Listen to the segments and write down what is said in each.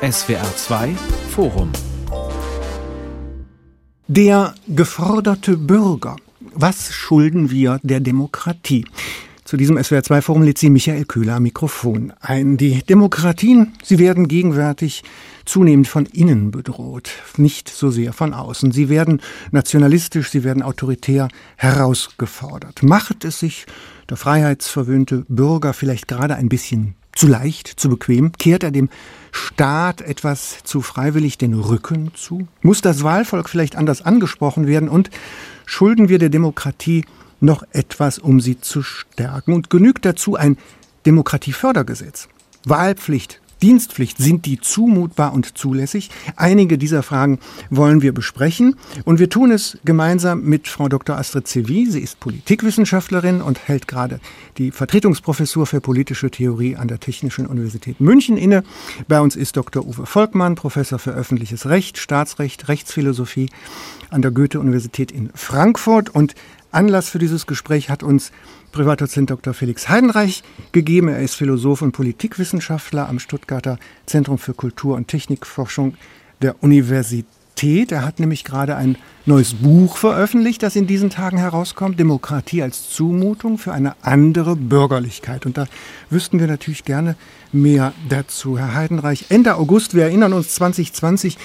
SWR 2 Forum Der geforderte Bürger. Was schulden wir der Demokratie? Zu diesem SWR2-Forum lädt sie Michael Köhler am Mikrofon ein. Die Demokratien, sie werden gegenwärtig zunehmend von innen bedroht, nicht so sehr von außen. Sie werden nationalistisch, sie werden autoritär herausgefordert. Macht es sich der freiheitsverwöhnte Bürger vielleicht gerade ein bisschen zu leicht, zu bequem? Kehrt er dem Staat etwas zu freiwillig den Rücken zu? Muss das Wahlvolk vielleicht anders angesprochen werden? Und schulden wir der Demokratie noch etwas, um sie zu stärken. Und genügt dazu ein Demokratiefördergesetz. Wahlpflicht, Dienstpflicht, sind die zumutbar und zulässig? Einige dieser Fragen wollen wir besprechen und wir tun es gemeinsam mit Frau Dr. Astrid Sevi. Sie ist Politikwissenschaftlerin und hält gerade die Vertretungsprofessur für politische Theorie an der Technischen Universität München inne. Bei uns ist Dr. Uwe Volkmann, Professor für öffentliches Recht, Staatsrecht, Rechtsphilosophie an der Goethe-Universität in Frankfurt und Anlass für dieses Gespräch hat uns Privatdozent Dr. Felix Heidenreich gegeben. Er ist Philosoph und Politikwissenschaftler am Stuttgarter Zentrum für Kultur- und Technikforschung der Universität. Er hat nämlich gerade ein neues Buch veröffentlicht, das in diesen Tagen herauskommt, Demokratie als Zumutung für eine andere Bürgerlichkeit. Und da wüssten wir natürlich gerne mehr dazu. Herr Heidenreich, Ende August, wir erinnern uns 2020,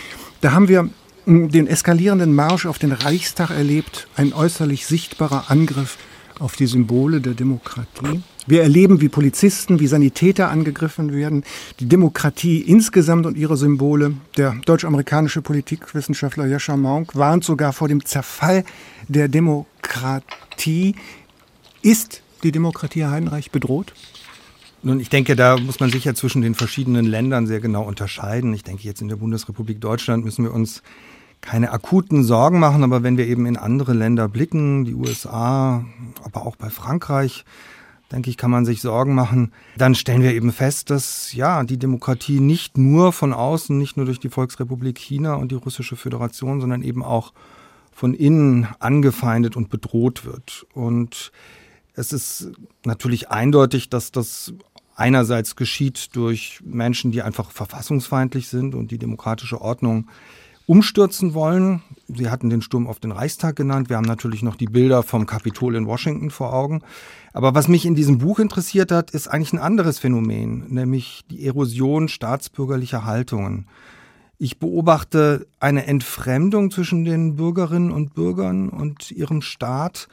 da haben wir den eskalierenden Marsch auf den Reichstag erlebt, ein äußerlich sichtbarer Angriff auf die Symbole der Demokratie. Wir erleben, wie Polizisten, wie Sanitäter angegriffen werden, die Demokratie insgesamt und ihre Symbole. Der deutsch-amerikanische Politikwissenschaftler Jascha Monk warnt sogar vor dem Zerfall der Demokratie. Ist die Demokratie, Herr Heinreich, bedroht? Nun, ich denke, da muss man sicher zwischen den verschiedenen Ländern sehr genau unterscheiden. Ich denke, jetzt in der Bundesrepublik Deutschland müssen wir uns keine akuten Sorgen machen, aber wenn wir eben in andere Länder blicken, die USA, aber auch bei Frankreich, denke ich, kann man sich Sorgen machen, dann stellen wir eben fest, dass ja, die Demokratie nicht nur von außen, nicht nur durch die Volksrepublik China und die russische Föderation, sondern eben auch von innen angefeindet und bedroht wird. Und es ist natürlich eindeutig, dass das einerseits geschieht durch Menschen, die einfach verfassungsfeindlich sind und die demokratische Ordnung umstürzen wollen. Sie hatten den Sturm auf den Reichstag genannt. Wir haben natürlich noch die Bilder vom Kapitol in Washington vor Augen. Aber was mich in diesem Buch interessiert hat, ist eigentlich ein anderes Phänomen, nämlich die Erosion staatsbürgerlicher Haltungen. Ich beobachte eine Entfremdung zwischen den Bürgerinnen und Bürgern und ihrem Staat.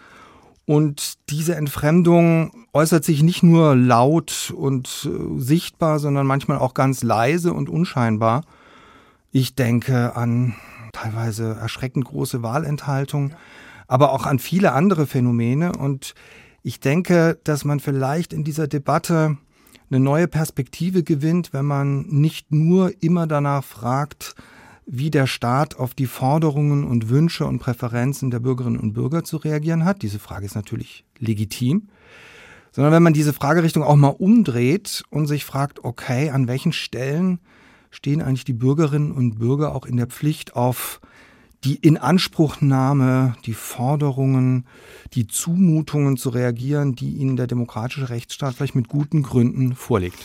Und diese Entfremdung äußert sich nicht nur laut und äh, sichtbar, sondern manchmal auch ganz leise und unscheinbar. Ich denke an teilweise erschreckend große Wahlenthaltung, aber auch an viele andere Phänomene. Und ich denke, dass man vielleicht in dieser Debatte eine neue Perspektive gewinnt, wenn man nicht nur immer danach fragt, wie der Staat auf die Forderungen und Wünsche und Präferenzen der Bürgerinnen und Bürger zu reagieren hat. Diese Frage ist natürlich legitim. Sondern wenn man diese Fragerichtung auch mal umdreht und sich fragt, okay, an welchen Stellen stehen eigentlich die Bürgerinnen und Bürger auch in der Pflicht auf die Inanspruchnahme, die Forderungen, die Zumutungen zu reagieren, die ihnen der demokratische Rechtsstaat vielleicht mit guten Gründen vorlegt.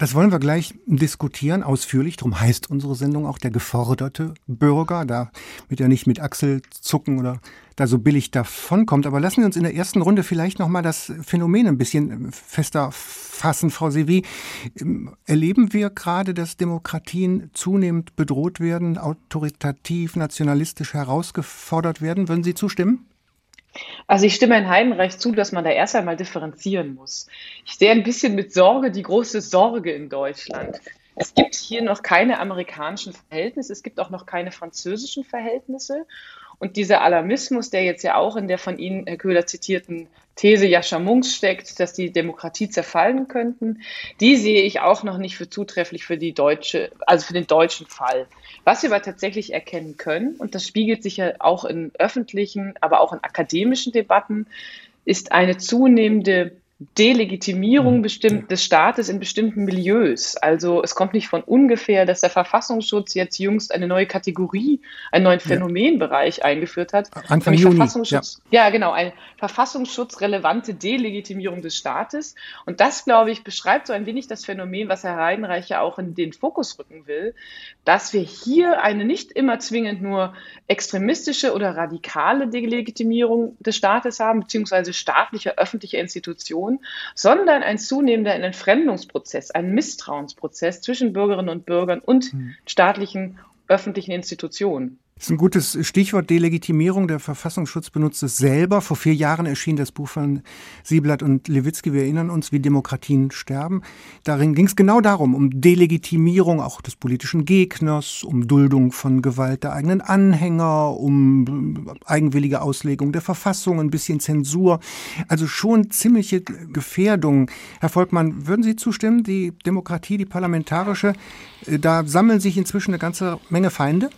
Das wollen wir gleich diskutieren, ausführlich. Darum heißt unsere Sendung auch der geforderte Bürger, damit er nicht mit Achselzucken oder da so billig davonkommt. Aber lassen wir uns in der ersten Runde vielleicht nochmal das Phänomen ein bisschen fester fassen, Frau Sevi. Erleben wir gerade, dass Demokratien zunehmend bedroht werden, autoritativ, nationalistisch herausgefordert werden? Würden Sie zustimmen? Also ich stimme Herrn Heidenreich zu, dass man da erst einmal differenzieren muss. Ich sehe ein bisschen mit Sorge die große Sorge in Deutschland. Es gibt hier noch keine amerikanischen Verhältnisse, es gibt auch noch keine französischen Verhältnisse. Und dieser Alarmismus, der jetzt ja auch in der von Ihnen, Herr Köhler, zitierten These Jascha Munks steckt, dass die Demokratie zerfallen könnten, die sehe ich auch noch nicht für zutrefflich für die deutsche, also für den deutschen Fall. Was wir aber tatsächlich erkennen können, und das spiegelt sich ja auch in öffentlichen, aber auch in akademischen Debatten, ist eine zunehmende Delegitimierung mhm. bestimmt, des Staates in bestimmten Milieus. Also es kommt nicht von ungefähr, dass der Verfassungsschutz jetzt jüngst eine neue Kategorie, einen neuen Phänomenbereich ja. eingeführt hat. Anfang Juni. Verfassungsschutz, ja. ja, genau, eine verfassungsschutzrelevante Delegitimierung des Staates. Und das, glaube ich, beschreibt so ein wenig das Phänomen, was Herr Heidenreich ja auch in den Fokus rücken will, dass wir hier eine nicht immer zwingend nur extremistische oder radikale Delegitimierung des Staates haben, beziehungsweise staatliche, öffentliche Institutionen, Diskussion, sondern ein zunehmender Entfremdungsprozess, ein Misstrauensprozess zwischen Bürgerinnen und Bürgern und hm. staatlichen öffentlichen Institutionen. Das ist ein gutes Stichwort Delegitimierung. Der Verfassungsschutz benutzt es selber. Vor vier Jahren erschien das Buch von Sieblatt und Lewitzki. Wir erinnern uns, wie Demokratien sterben. Darin ging es genau darum, um Delegitimierung auch des politischen Gegners, um Duldung von Gewalt der eigenen Anhänger, um eigenwillige Auslegung der Verfassung, ein bisschen Zensur. Also schon ziemliche Gefährdung. Herr Volkmann, würden Sie zustimmen, die Demokratie, die parlamentarische, äh, da sammeln sich inzwischen eine ganze Menge Feinde?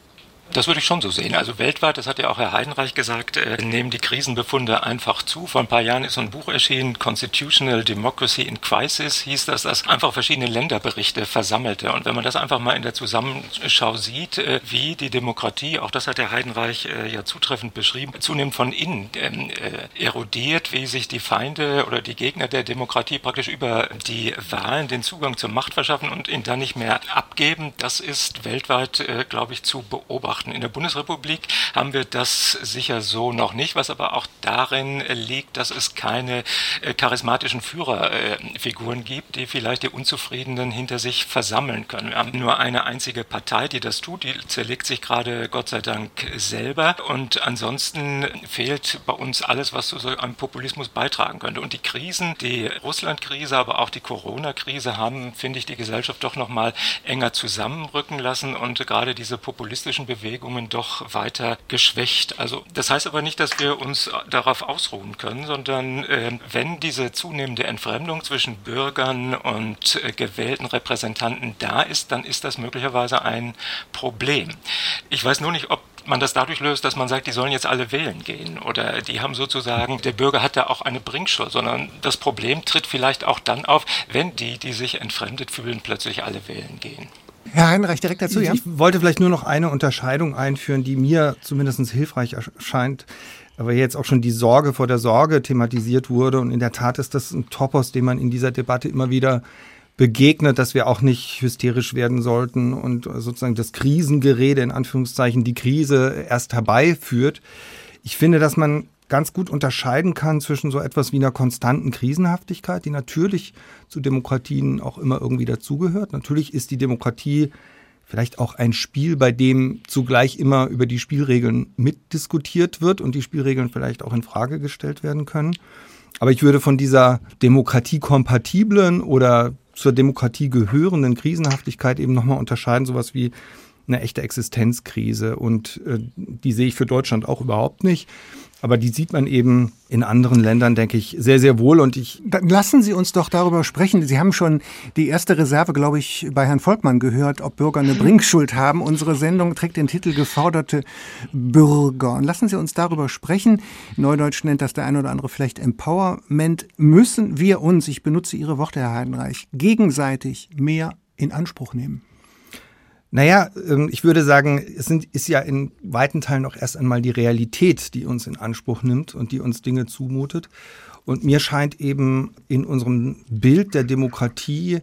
Das würde ich schon so sehen. Also weltweit, das hat ja auch Herr Heidenreich gesagt, äh, nehmen die Krisenbefunde einfach zu. Vor ein paar Jahren ist so ein Buch erschienen, Constitutional Democracy in Crisis, hieß das, das einfach verschiedene Länderberichte versammelte. Und wenn man das einfach mal in der Zusammenschau sieht, äh, wie die Demokratie, auch das hat Herr Heidenreich äh, ja zutreffend beschrieben, zunehmend von innen ähm, äh, erodiert, wie sich die Feinde oder die Gegner der Demokratie praktisch über die Wahlen den Zugang zur Macht verschaffen und ihn dann nicht mehr abgeben, das ist weltweit, äh, glaube ich, zu beobachten beobachten. In der Bundesrepublik haben wir das sicher so noch nicht, was aber auch darin liegt, dass es keine äh, charismatischen Führerfiguren gibt, die vielleicht die Unzufriedenen hinter sich versammeln können. Wir haben nur eine einzige Partei, die das tut, die zerlegt sich gerade Gott sei Dank selber und ansonsten fehlt bei uns alles, was zu so einem Populismus beitragen könnte. Und die Krisen, die Russland-Krise, aber auch die Corona-Krise haben, finde ich, die Gesellschaft doch noch mal enger zusammenrücken lassen und gerade diese populistischen Bewegungen Bewegungen doch weiter geschwächt. Also das heißt aber nicht, dass wir uns darauf ausruhen können, sondern äh, wenn diese zunehmende Entfremdung zwischen Bürgern und äh, gewählten Repräsentanten da ist, dann ist das möglicherweise ein Problem. Ich weiß nur nicht, ob man das dadurch löst, dass man sagt, die sollen jetzt alle wählen gehen oder die haben sozusagen, der Bürger hat da auch eine Bringschuld, sondern das Problem tritt vielleicht auch dann auf, wenn die, die sich entfremdet fühlen, plötzlich alle wählen gehen. Herr Heinrich, direkt dazu, ja? Ich wollte vielleicht nur noch eine Unterscheidung einführen, die mir zumindest hilfreich erscheint, aber jetzt auch schon die Sorge vor der Sorge thematisiert wurde. Und in der Tat ist das ein Topos, den man in dieser Debatte immer wieder begegnet, dass wir auch nicht hysterisch werden sollten und sozusagen das Krisengerede in Anführungszeichen die Krise erst herbeiführt. Ich finde, dass man ganz gut unterscheiden kann zwischen so etwas wie einer konstanten Krisenhaftigkeit, die natürlich zu Demokratien auch immer irgendwie dazugehört. Natürlich ist die Demokratie vielleicht auch ein Spiel, bei dem zugleich immer über die Spielregeln mitdiskutiert wird und die Spielregeln vielleicht auch in Frage gestellt werden können. Aber ich würde von dieser demokratiekompatiblen oder zur Demokratie gehörenden Krisenhaftigkeit eben nochmal unterscheiden, sowas wie eine echte Existenzkrise. Und äh, die sehe ich für Deutschland auch überhaupt nicht. Aber die sieht man eben in anderen Ländern, denke ich, sehr, sehr wohl. Und ich. Dann lassen Sie uns doch darüber sprechen. Sie haben schon die erste Reserve, glaube ich, bei Herrn Volkmann gehört, ob Bürger eine Bringschuld haben. Unsere Sendung trägt den Titel Geforderte Bürger. Und lassen Sie uns darüber sprechen. Neudeutsch nennt das der eine oder andere vielleicht Empowerment. Müssen wir uns, ich benutze Ihre Worte, Herr Heidenreich, gegenseitig mehr in Anspruch nehmen? Naja, ähm, ich würde sagen, es sind, ist ja in weiten Teilen auch erst einmal die Realität, die uns in Anspruch nimmt und die uns Dinge zumutet. Und mir scheint eben in unserem Bild der Demokratie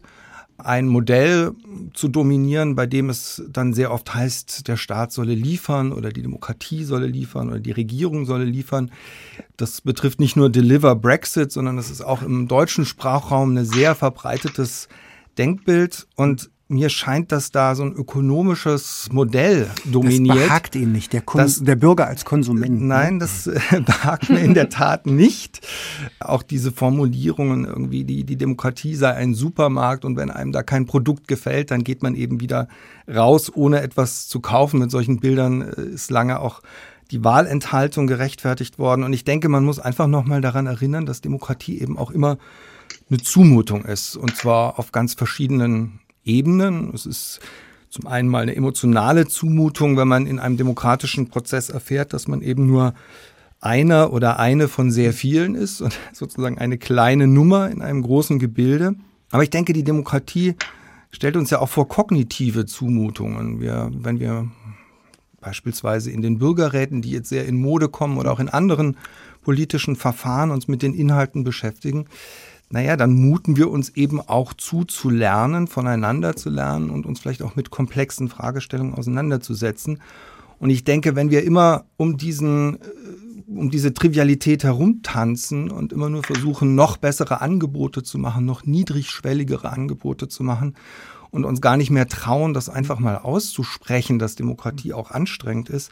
ein Modell zu dominieren, bei dem es dann sehr oft heißt, der Staat solle liefern oder die Demokratie solle liefern oder die Regierung solle liefern. Das betrifft nicht nur Deliver Brexit, sondern das ist auch im deutschen Sprachraum ein sehr verbreitetes Denkbild. Und mir scheint, dass da so ein ökonomisches Modell dominiert. Das behagt Ihnen nicht, der, das, der Bürger als Konsument. Ne? Nein, das äh, behagt mir in der Tat nicht. Auch diese Formulierungen irgendwie, die, die Demokratie sei ein Supermarkt und wenn einem da kein Produkt gefällt, dann geht man eben wieder raus, ohne etwas zu kaufen. Mit solchen Bildern äh, ist lange auch die Wahlenthaltung gerechtfertigt worden. Und ich denke, man muss einfach nochmal daran erinnern, dass Demokratie eben auch immer eine Zumutung ist. Und zwar auf ganz verschiedenen Ebenen. Es ist zum einen mal eine emotionale Zumutung, wenn man in einem demokratischen Prozess erfährt, dass man eben nur einer oder eine von sehr vielen ist und sozusagen eine kleine Nummer in einem großen Gebilde. Aber ich denke, die Demokratie stellt uns ja auch vor kognitive Zumutungen. Wir, wenn wir beispielsweise in den Bürgerräten, die jetzt sehr in Mode kommen oder auch in anderen politischen Verfahren uns mit den Inhalten beschäftigen, naja, dann muten wir uns eben auch zu, zu lernen, voneinander zu lernen und uns vielleicht auch mit komplexen Fragestellungen auseinanderzusetzen. Und ich denke, wenn wir immer um diesen, äh, um diese Trivialität herumtanzen und immer nur versuchen, noch bessere Angebote zu machen, noch niedrigschwelligere Angebote zu machen und uns gar nicht mehr trauen, das einfach mal auszusprechen, dass Demokratie auch anstrengend ist,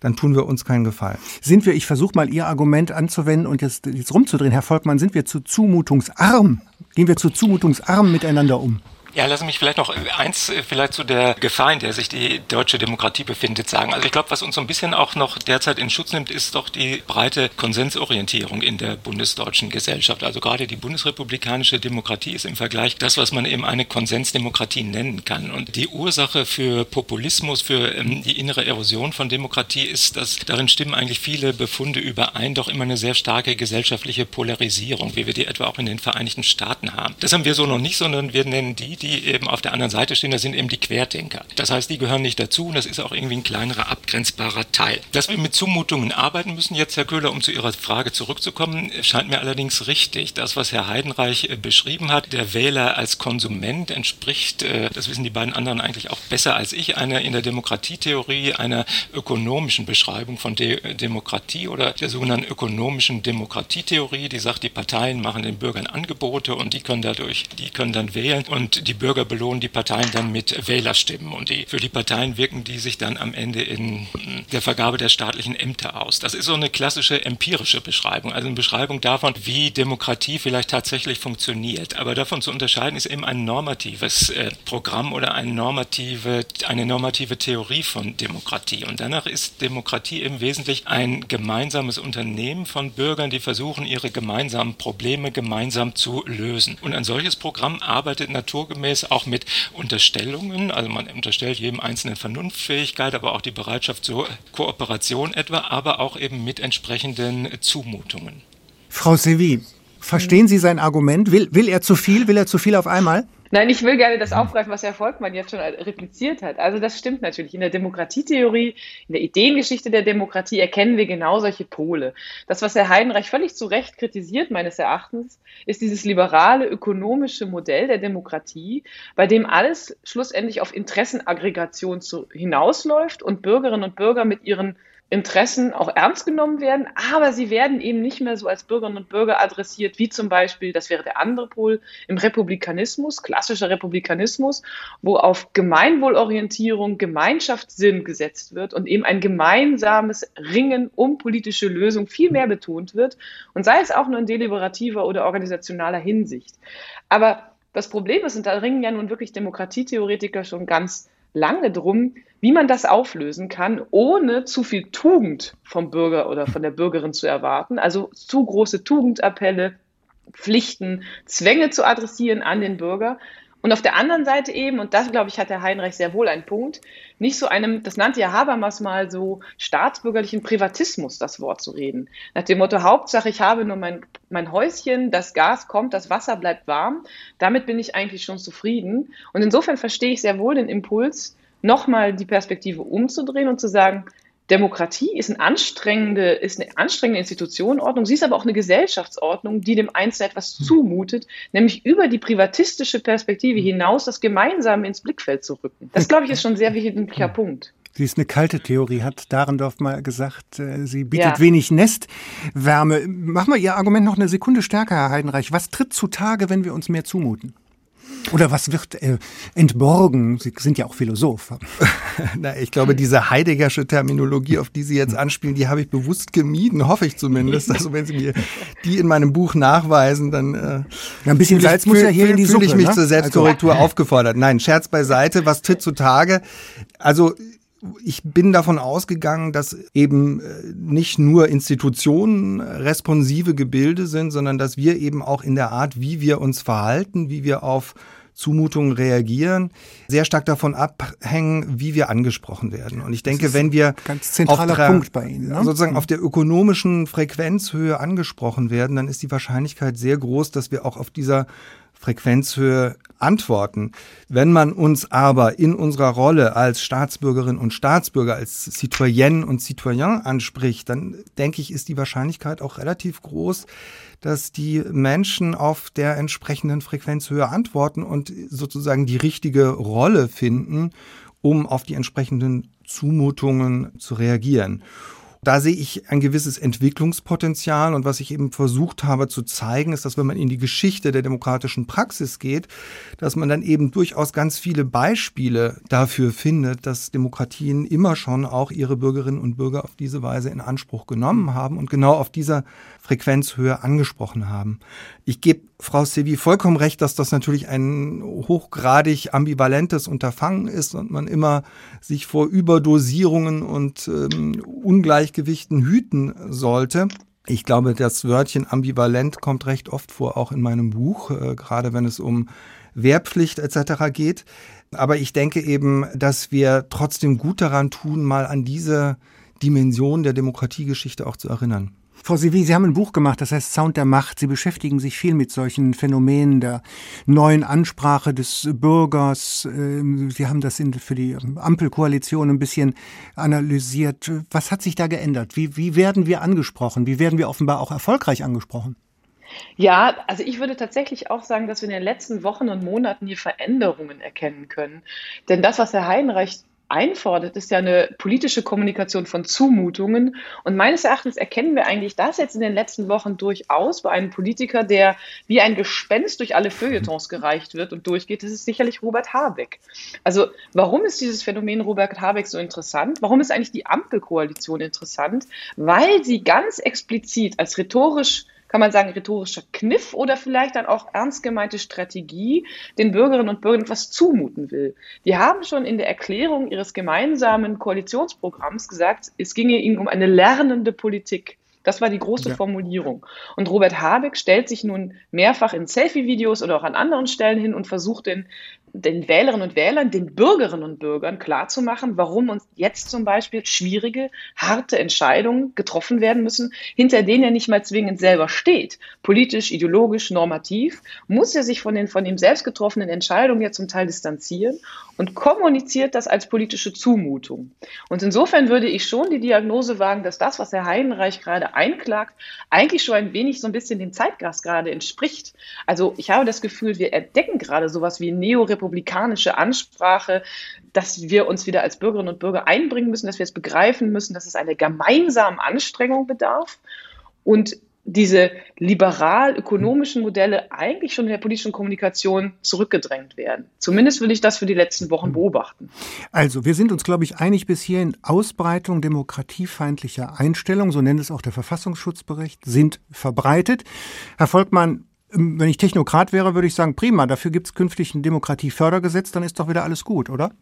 dann tun wir uns keinen Gefallen. Sind wir, ich versuche mal Ihr Argument anzuwenden und jetzt, jetzt rumzudrehen, Herr Volkmann, sind wir zu zumutungsarm? Gehen wir zu zumutungsarm miteinander um? Ja, lass mich vielleicht noch eins äh, vielleicht zu der Gefahr, in der sich die deutsche Demokratie befindet, sagen. Also ich glaube, was uns so ein bisschen auch noch derzeit in Schutz nimmt, ist doch die breite Konsensorientierung in der bundesdeutschen Gesellschaft. Also gerade die bundesrepublikanische Demokratie ist im Vergleich das, was man eben eine Konsensdemokratie nennen kann. Und die Ursache für Populismus, für ähm, die innere Erosion von Demokratie ist, dass darin stimmen eigentlich viele Befunde überein, doch immer eine sehr starke gesellschaftliche Polarisierung, wie wir die etwa auch in den Vereinigten Staaten haben. Das haben wir so noch nicht, sondern wir nennen die, die eben auf der anderen Seite stehen, das sind eben die Querdenker. Das heißt, die gehören nicht dazu und das ist auch irgendwie ein kleinerer abgrenzbarer Teil. Dass wir mit Zumutungen arbeiten müssen, jetzt Herr Köhler, um zu Ihrer Frage zurückzukommen, scheint mir allerdings richtig. Das, was Herr Heidenreich äh, beschrieben hat, der Wähler als Konsument entspricht, äh, das wissen die beiden anderen eigentlich auch besser als ich, einer in der Demokratietheorie einer ökonomischen Beschreibung von De Demokratie oder der sogenannten ökonomischen Demokratietheorie, die sagt, die Parteien machen den Bürgern Angebote und die können dadurch, die können dann wählen und die die Bürger belohnen die Parteien dann mit Wählerstimmen und die, für die Parteien wirken die sich dann am Ende in der Vergabe der staatlichen Ämter aus. Das ist so eine klassische empirische Beschreibung, also eine Beschreibung davon, wie Demokratie vielleicht tatsächlich funktioniert. Aber davon zu unterscheiden ist eben ein normatives äh, Programm oder eine normative, eine normative Theorie von Demokratie. Und danach ist Demokratie im Wesentlichen ein gemeinsames Unternehmen von Bürgern, die versuchen, ihre gemeinsamen Probleme gemeinsam zu lösen. Und ein solches Programm arbeitet naturgemäß naturgemäß auch mit Unterstellungen. Also man unterstellt jedem einzelnen Vernunftfähigkeit, aber auch die Bereitschaft zur Kooperation etwa, aber auch eben mit entsprechenden Zumutungen. Frau Sevi, verstehen Sie sein Argument? Will, will er zu viel? Will er zu viel auf einmal? Nein, ich will gerne das aufgreifen, was Herr Volkmann jetzt schon repliziert hat. Also das stimmt natürlich. In der Demokratietheorie, in der Ideengeschichte der Demokratie erkennen wir genau solche Pole. Das, was Herr Heidenreich völlig zu Recht kritisiert, meines Erachtens, ist dieses liberale ökonomische Modell der Demokratie, bei dem alles schlussendlich auf Interessenaggregation zu, hinausläuft und Bürgerinnen und Bürger mit ihren Interessen auch ernst genommen werden, aber sie werden eben nicht mehr so als Bürgerinnen und Bürger adressiert, wie zum Beispiel, das wäre der andere Pol, im Republikanismus, klassischer Republikanismus, wo auf Gemeinwohlorientierung, Gemeinschaftssinn gesetzt wird und eben ein gemeinsames Ringen um politische Lösung viel mehr betont wird und sei es auch nur in deliberativer oder organisationaler Hinsicht. Aber das Problem ist, und da ringen ja nun wirklich Demokratietheoretiker schon ganz lange drum, wie man das auflösen kann, ohne zu viel Tugend vom Bürger oder von der Bürgerin zu erwarten. Also zu große Tugendappelle, Pflichten, Zwänge zu adressieren an den Bürger. Und auf der anderen Seite eben, und das glaube ich, hat der Heinrich sehr wohl einen Punkt, nicht so einem, das nannte ja Habermas mal so staatsbürgerlichen Privatismus, das Wort zu reden. Nach dem Motto, Hauptsache, ich habe nur mein, mein Häuschen, das Gas kommt, das Wasser bleibt warm. Damit bin ich eigentlich schon zufrieden. Und insofern verstehe ich sehr wohl den Impuls, nochmal die Perspektive umzudrehen und zu sagen, Demokratie ist, eine anstrengende, ist eine anstrengende Institutionenordnung, sie ist aber auch eine Gesellschaftsordnung, die dem Einzelnen etwas hm. zumutet, nämlich über die privatistische Perspektive hm. hinaus das Gemeinsame ins Blickfeld zu rücken. Das, glaube ich, ist schon ein sehr wichtiger Punkt. Sie ist eine kalte Theorie, hat Dahrendorf mal gesagt. Äh, sie bietet ja. wenig Nestwärme. Machen wir Ihr Argument noch eine Sekunde stärker, Herr Heidenreich. Was tritt zutage, wenn wir uns mehr zumuten? Oder was wird äh, entborgen? Sie sind ja auch Philosoph. Na, ich glaube, diese Heideggersche Terminologie, auf die Sie jetzt anspielen, die habe ich bewusst gemieden, hoffe ich zumindest. Also wenn Sie mir die in meinem Buch nachweisen, dann äh, ja, ein bisschen Salz muss ja hier in die Suppe, fühle ich mich ne? zur Selbstkorrektur also. aufgefordert. Nein, Scherz beiseite. Was tritt zutage? Also ich bin davon ausgegangen, dass eben äh, nicht nur Institutionen responsive Gebilde sind, sondern dass wir eben auch in der Art, wie wir uns verhalten, wie wir auf Zumutungen reagieren, sehr stark davon abhängen, wie wir angesprochen werden. Und ich denke, wenn wir ganz zentraler der, Punkt bei Ihnen, ne? sozusagen auf der ökonomischen Frequenzhöhe angesprochen werden, dann ist die Wahrscheinlichkeit sehr groß, dass wir auch auf dieser Frequenzhöhe antworten. Wenn man uns aber in unserer Rolle als Staatsbürgerin und Staatsbürger, als Citoyenne und Citoyen anspricht, dann denke ich, ist die Wahrscheinlichkeit auch relativ groß, dass die Menschen auf der entsprechenden Frequenzhöhe antworten und sozusagen die richtige Rolle finden, um auf die entsprechenden Zumutungen zu reagieren. Da sehe ich ein gewisses Entwicklungspotenzial und was ich eben versucht habe zu zeigen, ist, dass wenn man in die Geschichte der demokratischen Praxis geht, dass man dann eben durchaus ganz viele Beispiele dafür findet, dass Demokratien immer schon auch ihre Bürgerinnen und Bürger auf diese Weise in Anspruch genommen haben und genau auf dieser Frequenzhöhe angesprochen haben. Ich gebe Frau Sevi vollkommen recht, dass das natürlich ein hochgradig ambivalentes Unterfangen ist und man immer sich vor Überdosierungen und ähm, Ungleichgewichten hüten sollte. Ich glaube, das Wörtchen ambivalent kommt recht oft vor, auch in meinem Buch, äh, gerade wenn es um Wehrpflicht etc. geht. Aber ich denke eben, dass wir trotzdem gut daran tun, mal an diese Dimension der Demokratiegeschichte auch zu erinnern. Frau Sivi, Sie haben ein Buch gemacht, das heißt Sound der Macht. Sie beschäftigen sich viel mit solchen Phänomenen der neuen Ansprache des Bürgers. Ähm, Sie haben das für die Ampelkoalition ein bisschen analysiert. Was hat sich da geändert? Wie, wie werden wir angesprochen? Wie werden wir offenbar auch erfolgreich angesprochen? Ja, also ich würde tatsächlich auch sagen, dass wir in den letzten Wochen und Monaten hier Veränderungen erkennen können. Denn das, was Herr Heidenreich einfordert, ist ja eine politische Kommunikation von Zumutungen. Und meines Erachtens erkennen wir eigentlich das jetzt in den letzten Wochen durchaus bei einem Politiker, der wie ein Gespenst durch alle Feuilletons gereicht wird und durchgeht. Das ist sicherlich Robert Habeck. Also warum ist dieses Phänomen Robert Habeck so interessant? Warum ist eigentlich die Ampelkoalition interessant? Weil sie ganz explizit als rhetorisch kann man sagen, rhetorischer Kniff oder vielleicht dann auch ernst gemeinte Strategie den Bürgerinnen und Bürgern etwas zumuten will. Die haben schon in der Erklärung ihres gemeinsamen Koalitionsprogramms gesagt, es ginge ihnen um eine lernende Politik. Das war die große ja. Formulierung. Und Robert Habeck stellt sich nun mehrfach in Selfie-Videos oder auch an anderen Stellen hin und versucht den den Wählerinnen und Wählern, den Bürgerinnen und Bürgern klarzumachen, warum uns jetzt zum Beispiel schwierige, harte Entscheidungen getroffen werden müssen, hinter denen er nicht mal zwingend selber steht. Politisch, ideologisch, normativ muss er sich von den von ihm selbst getroffenen Entscheidungen ja zum Teil distanzieren und kommuniziert das als politische Zumutung. Und insofern würde ich schon die Diagnose wagen, dass das, was Herr Heidenreich gerade einklagt, eigentlich schon ein wenig so ein bisschen dem Zeitgeist gerade entspricht. Also ich habe das Gefühl, wir entdecken gerade sowas wie neorepublikanische Ansprache, dass wir uns wieder als Bürgerinnen und Bürger einbringen müssen, dass wir es begreifen müssen, dass es eine gemeinsame Anstrengung bedarf. Und diese liberal-ökonomischen Modelle eigentlich schon in der politischen Kommunikation zurückgedrängt werden. Zumindest will ich das für die letzten Wochen beobachten. Also, wir sind uns, glaube ich, einig bis hierhin. Ausbreitung demokratiefeindlicher Einstellungen, so nennt es auch der Verfassungsschutzbericht, sind verbreitet. Herr Volkmann, wenn ich Technokrat wäre, würde ich sagen, prima, dafür gibt es künftig ein Demokratiefördergesetz, dann ist doch wieder alles gut, oder?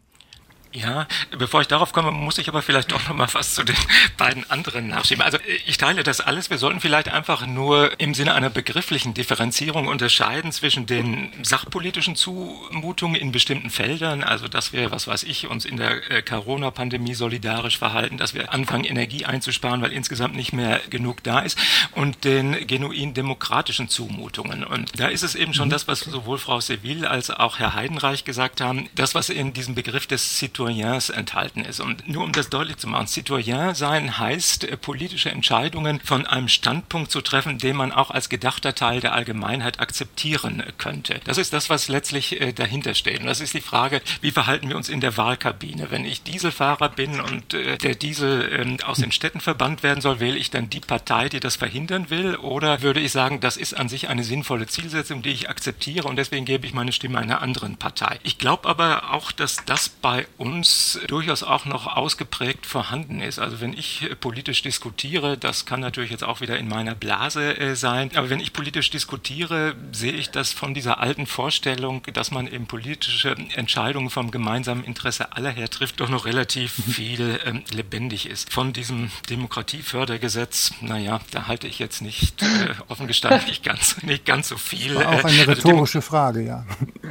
Ja, bevor ich darauf komme, muss ich aber vielleicht doch noch mal was zu den beiden anderen nachschieben. Also ich teile das alles. Wir sollten vielleicht einfach nur im Sinne einer begrifflichen Differenzierung unterscheiden zwischen den sachpolitischen Zumutungen in bestimmten Feldern, also dass wir, was weiß ich, uns in der äh, Corona-Pandemie solidarisch verhalten, dass wir anfangen, Energie einzusparen, weil insgesamt nicht mehr genug da ist, und den genuin demokratischen Zumutungen. Und da ist es eben schon mhm. das, was sowohl Frau Seville als auch Herr Heidenreich gesagt haben, das, was in diesem Begriff des Situation Citoyens enthalten ist. Und nur um das deutlich zu machen, Citoyen sein heißt, äh, politische Entscheidungen von einem Standpunkt zu treffen, den man auch als gedachter Teil der Allgemeinheit akzeptieren könnte. Das ist das, was letztlich äh, dahinter steht. Und das ist die Frage, wie verhalten wir uns in der Wahlkabine? Wenn ich Dieselfahrer bin und äh, der Diesel ähm, aus den Städten verbannt werden soll, wähle ich dann die Partei, die das verhindern will? Oder würde ich sagen, das ist an sich eine sinnvolle Zielsetzung, die ich akzeptiere und deswegen gebe ich meine Stimme einer anderen Partei? Ich glaube aber auch, dass das bei uns uns durchaus auch noch ausgeprägt vorhanden ist. Also wenn ich politisch diskutiere, das kann natürlich jetzt auch wieder in meiner Blase äh, sein, aber wenn ich politisch diskutiere, sehe ich das von dieser alten Vorstellung, dass man eben politische Entscheidungen vom gemeinsamen Interesse aller her trifft, doch noch relativ mhm. viel ähm, lebendig ist. Von diesem Demokratiefördergesetz, naja, da halte ich jetzt nicht, äh, offen gestanden, nicht ganz, nicht ganz so viel. War auch eine äh, also rhetorische also Frage, ja.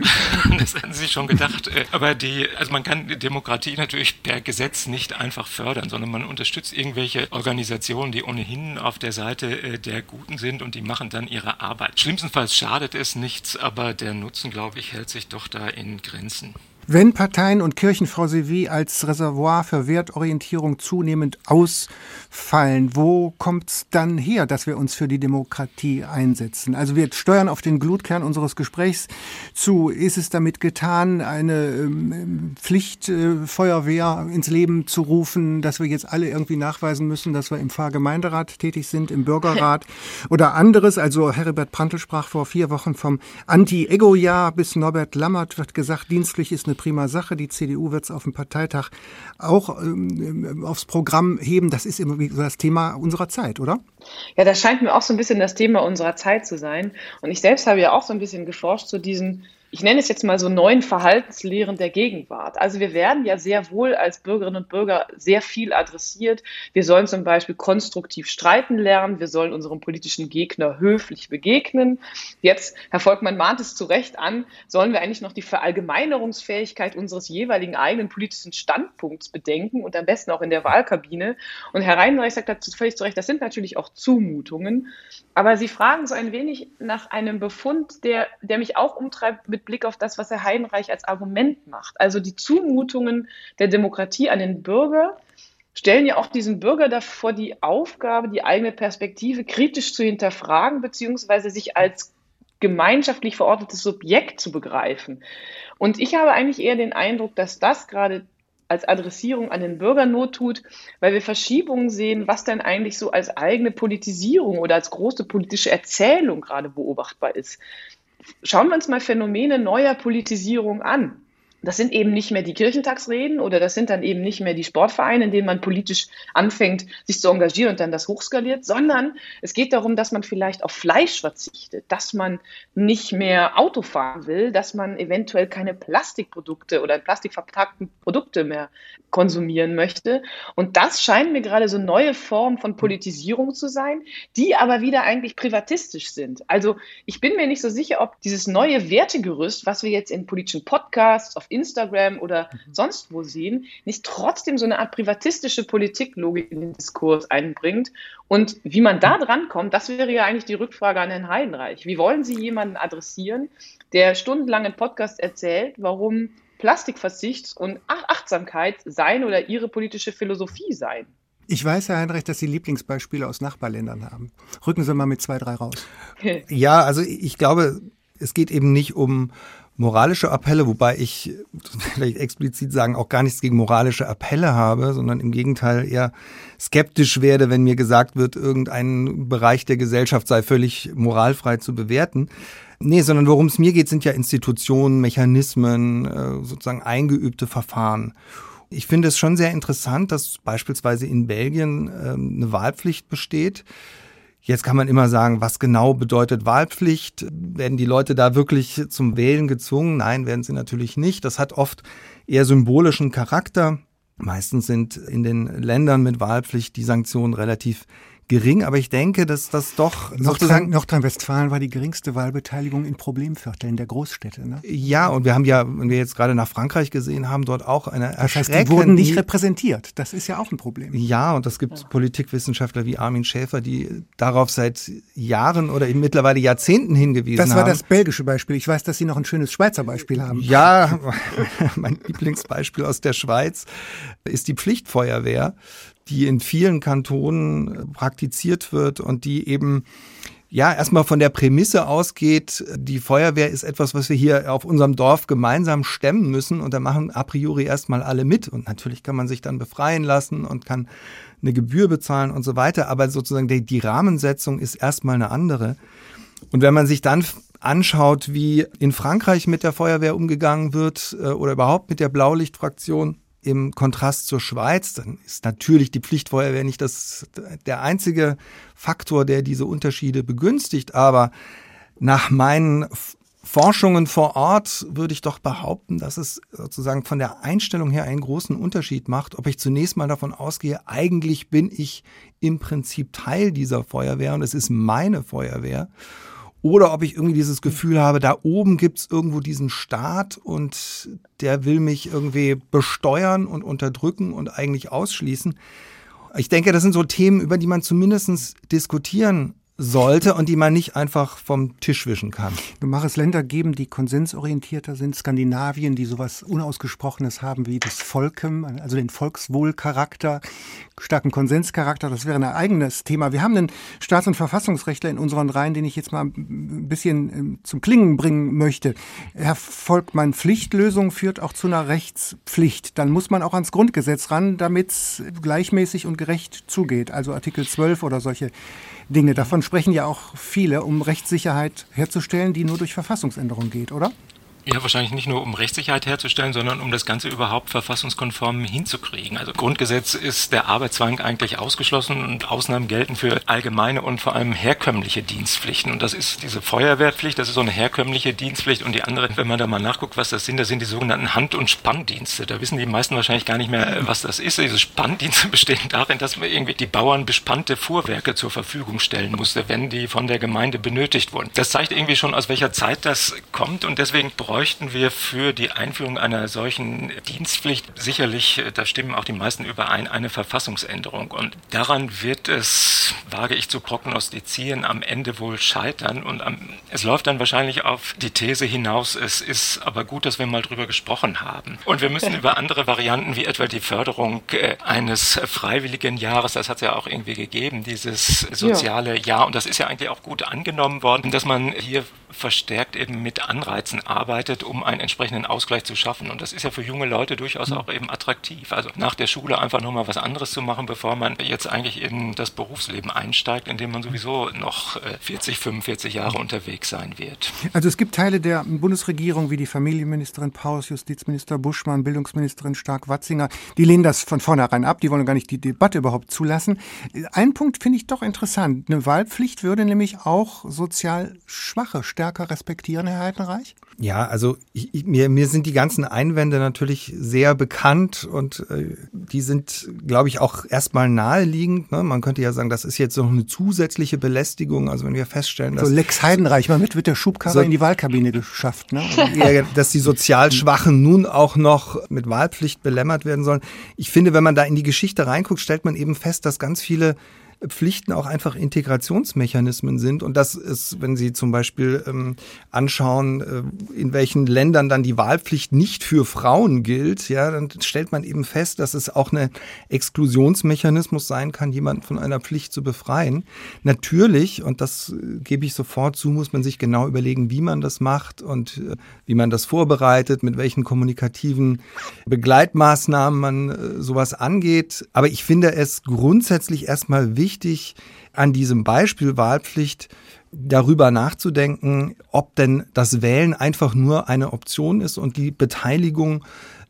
das hatten Sie schon gedacht. Äh, aber die, also man kann Demokratie natürlich per Gesetz nicht einfach fördern, sondern man unterstützt irgendwelche Organisationen, die ohnehin auf der Seite äh, der Guten sind und die machen dann ihre Arbeit. Schlimmstenfalls schadet es nichts, aber der Nutzen, glaube ich, hält sich doch da in Grenzen. Wenn Parteien und Kirchen, Frau Sevi, als Reservoir für Wertorientierung zunehmend ausfallen, wo kommt es dann her, dass wir uns für die Demokratie einsetzen? Also wir steuern auf den Glutkern unseres Gesprächs zu. Ist es damit getan, eine ähm, Pflichtfeuerwehr äh, ins Leben zu rufen, dass wir jetzt alle irgendwie nachweisen müssen, dass wir im Pfarrgemeinderat tätig sind, im Bürgerrat oder anderes? Also Heribert Prantl sprach vor vier Wochen vom Anti-Ego-Jahr, bis Norbert Lammert wird gesagt, dienstlich ist eine prima Sache. Die CDU wird es auf dem Parteitag auch ähm, aufs Programm heben. Das ist immer das Thema unserer Zeit, oder? Ja, das scheint mir auch so ein bisschen das Thema unserer Zeit zu sein. Und ich selbst habe ja auch so ein bisschen geforscht zu diesen ich nenne es jetzt mal so neuen Verhaltenslehren der Gegenwart. Also wir werden ja sehr wohl als Bürgerinnen und Bürger sehr viel adressiert. Wir sollen zum Beispiel konstruktiv streiten lernen. Wir sollen unserem politischen Gegner höflich begegnen. Jetzt, Herr Volkmann mahnt es zu Recht an, sollen wir eigentlich noch die Verallgemeinerungsfähigkeit unseres jeweiligen eigenen politischen Standpunkts bedenken und am besten auch in der Wahlkabine. Und Herr Reinreich sagt dazu völlig zu Recht, das sind natürlich auch Zumutungen. Aber Sie fragen so ein wenig nach einem Befund, der, der mich auch umtreibt mit Blick auf das, was Herr Heidenreich als Argument macht. Also die Zumutungen der Demokratie an den Bürger stellen ja auch diesen Bürger davor die Aufgabe, die eigene Perspektive kritisch zu hinterfragen, beziehungsweise sich als gemeinschaftlich verordnetes Subjekt zu begreifen. Und ich habe eigentlich eher den Eindruck, dass das gerade als Adressierung an den Bürger Not tut, weil wir Verschiebungen sehen, was denn eigentlich so als eigene Politisierung oder als große politische Erzählung gerade beobachtbar ist. Schauen wir uns mal Phänomene neuer Politisierung an das sind eben nicht mehr die Kirchentagsreden oder das sind dann eben nicht mehr die Sportvereine, in denen man politisch anfängt, sich zu engagieren und dann das hochskaliert, sondern es geht darum, dass man vielleicht auf Fleisch verzichtet, dass man nicht mehr Auto fahren will, dass man eventuell keine Plastikprodukte oder plastikverpackten Produkte mehr konsumieren möchte. Und das scheinen mir gerade so neue Formen von Politisierung zu sein, die aber wieder eigentlich privatistisch sind. Also ich bin mir nicht so sicher, ob dieses neue Wertegerüst, was wir jetzt in politischen Podcasts, auf Instagram oder mhm. sonst wo sehen, nicht trotzdem so eine Art privatistische Politiklogik in den Diskurs einbringt. Und wie man da dran kommt, das wäre ja eigentlich die Rückfrage an Herrn Heidenreich. Wie wollen Sie jemanden adressieren, der stundenlang im Podcast erzählt, warum Plastikverzicht und Achtsamkeit sein oder ihre politische Philosophie sein? Ich weiß, Herr Heinrich, dass Sie Lieblingsbeispiele aus Nachbarländern haben. Rücken Sie mal mit zwei, drei raus. Ja, also ich glaube, es geht eben nicht um moralische Appelle, wobei ich vielleicht explizit sagen auch gar nichts gegen moralische Appelle habe, sondern im Gegenteil eher skeptisch werde, wenn mir gesagt wird, irgendein Bereich der Gesellschaft sei völlig moralfrei zu bewerten. Nee, sondern worum es mir geht, sind ja Institutionen, Mechanismen, äh, sozusagen eingeübte Verfahren. Ich finde es schon sehr interessant, dass beispielsweise in Belgien ähm, eine Wahlpflicht besteht Jetzt kann man immer sagen, was genau bedeutet Wahlpflicht? Werden die Leute da wirklich zum Wählen gezwungen? Nein, werden sie natürlich nicht. Das hat oft eher symbolischen Charakter. Meistens sind in den Ländern mit Wahlpflicht die Sanktionen relativ gering, aber ich denke, dass das doch Nordrhein, Nordrhein-Westfalen war die geringste Wahlbeteiligung in Problemvierteln der Großstädte. Ne? Ja, und wir haben ja, wenn wir jetzt gerade nach Frankreich gesehen haben, dort auch eine Das heißt, die wurden nicht repräsentiert. Das ist ja auch ein Problem. Ja, und es gibt ja. Politikwissenschaftler wie Armin Schäfer, die darauf seit Jahren oder eben mittlerweile Jahrzehnten hingewiesen haben. Das war haben. das belgische Beispiel. Ich weiß, dass Sie noch ein schönes Schweizer Beispiel haben. Ja, mein Lieblingsbeispiel aus der Schweiz ist die Pflichtfeuerwehr die in vielen Kantonen äh, praktiziert wird und die eben ja, erstmal von der Prämisse ausgeht, die Feuerwehr ist etwas, was wir hier auf unserem Dorf gemeinsam stemmen müssen und da machen a priori erstmal alle mit und natürlich kann man sich dann befreien lassen und kann eine Gebühr bezahlen und so weiter, aber sozusagen die, die Rahmensetzung ist erstmal eine andere. Und wenn man sich dann anschaut, wie in Frankreich mit der Feuerwehr umgegangen wird äh, oder überhaupt mit der Blaulichtfraktion, im Kontrast zur Schweiz, dann ist natürlich die Pflichtfeuerwehr nicht das, der einzige Faktor, der diese Unterschiede begünstigt. Aber nach meinen Forschungen vor Ort würde ich doch behaupten, dass es sozusagen von der Einstellung her einen großen Unterschied macht, ob ich zunächst mal davon ausgehe, eigentlich bin ich im Prinzip Teil dieser Feuerwehr und es ist meine Feuerwehr oder ob ich irgendwie dieses Gefühl habe, da oben gibt's irgendwo diesen Staat und der will mich irgendwie besteuern und unterdrücken und eigentlich ausschließen. Ich denke, das sind so Themen, über die man zumindest diskutieren sollte und die man nicht einfach vom Tisch wischen kann. Du es Länder geben, die konsensorientierter sind, Skandinavien, die sowas Unausgesprochenes haben wie das Volkem, also den Volkswohlcharakter, starken Konsenscharakter. Das wäre ein eigenes Thema. Wir haben einen Staats- und Verfassungsrechtler in unseren Reihen, den ich jetzt mal ein bisschen ähm, zum Klingen bringen möchte. Herr Volkmann, Pflichtlösung führt auch zu einer Rechtspflicht. Dann muss man auch ans Grundgesetz ran, damit es gleichmäßig und gerecht zugeht. Also Artikel 12 oder solche Dinge. Davon sprechen ja auch viele, um Rechtssicherheit herzustellen, die nur durch Verfassungsänderung geht, oder? Ja, wahrscheinlich nicht nur um Rechtssicherheit herzustellen, sondern um das Ganze überhaupt verfassungskonform hinzukriegen. Also Grundgesetz ist der Arbeitszwang eigentlich ausgeschlossen und Ausnahmen gelten für allgemeine und vor allem herkömmliche Dienstpflichten. Und das ist diese Feuerwehrpflicht, das ist so eine herkömmliche Dienstpflicht. Und die andere, wenn man da mal nachguckt, was das sind, das sind die sogenannten Hand- und Spanndienste. Da wissen die meisten wahrscheinlich gar nicht mehr, was das ist. Diese Spanndienste bestehen darin, dass man irgendwie die Bauern bespannte Fuhrwerke zur Verfügung stellen musste, wenn die von der Gemeinde benötigt wurden. Das zeigt irgendwie schon, aus welcher Zeit das kommt und deswegen bräuchten wir für die Einführung einer solchen Dienstpflicht sicherlich, äh, da stimmen auch die meisten überein, eine Verfassungsänderung. Und daran wird es, wage ich zu prognostizieren, am Ende wohl scheitern. Und am, es läuft dann wahrscheinlich auf die These hinaus, es ist aber gut, dass wir mal drüber gesprochen haben. Und wir müssen über andere Varianten, wie etwa die Förderung äh, eines freiwilligen Jahres, das hat es ja auch irgendwie gegeben, dieses soziale ja. Jahr. Und das ist ja eigentlich auch gut angenommen worden, dass man hier verstärkt eben mit Anreizen arbeitet, um einen entsprechenden Ausgleich zu schaffen. Und das ist ja für junge Leute durchaus mhm. auch eben attraktiv. Also nach der Schule einfach nochmal was anderes zu machen, bevor man jetzt eigentlich in das Berufsleben einsteigt, in dem man sowieso noch 40, äh, 45 Jahre unterwegs sein wird. Also es gibt Teile der Bundesregierung wie die Familienministerin Paus, Justizminister Buschmann, Bildungsministerin Stark-Watzinger, die lehnen das von vornherein ab, die wollen gar nicht die Debatte überhaupt zulassen. Ein Punkt finde ich doch interessant. Eine Wahlpflicht würde nämlich auch sozial Schwache stärker respektieren, Herr Heidenreich? Ja, also ich, ich, mir, mir sind die ganzen Einwände natürlich sehr bekannt und äh, die sind, glaube ich, auch erstmal naheliegend. Ne? Man könnte ja sagen, das ist jetzt noch eine zusätzliche Belästigung. Also wenn wir feststellen, dass... So Lex Heidenreich, mal mit, wird der Schubkarre so, in die Wahlkabine geschafft. Ne? ja, dass die sozial Schwachen nun auch noch mit Wahlpflicht belämmert werden sollen. Ich finde, wenn man da in die Geschichte reinguckt, stellt man eben fest, dass ganz viele Pflichten auch einfach Integrationsmechanismen sind und das ist, wenn Sie zum Beispiel ähm, anschauen, äh, in welchen Ländern dann die Wahlpflicht nicht für Frauen gilt, ja, dann stellt man eben fest, dass es auch eine Exklusionsmechanismus sein kann, jemanden von einer Pflicht zu befreien. Natürlich, und das äh, gebe ich sofort zu, muss man sich genau überlegen, wie man das macht und äh, wie man das vorbereitet, mit welchen kommunikativen Begleitmaßnahmen man äh, sowas angeht. Aber ich finde es grundsätzlich erstmal wichtig, wichtig, an diesem Beispiel Wahlpflicht darüber nachzudenken, ob denn das Wählen einfach nur eine Option ist und die Beteiligung